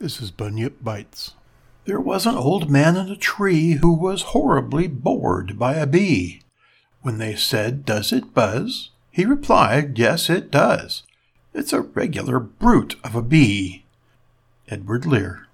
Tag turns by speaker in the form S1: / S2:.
S1: This is Bunyip Bites.
S2: There was an old man in a tree who was horribly bored by a bee. When they said, Does it buzz? He replied, Yes, it does. It's a regular brute of a bee. Edward Lear.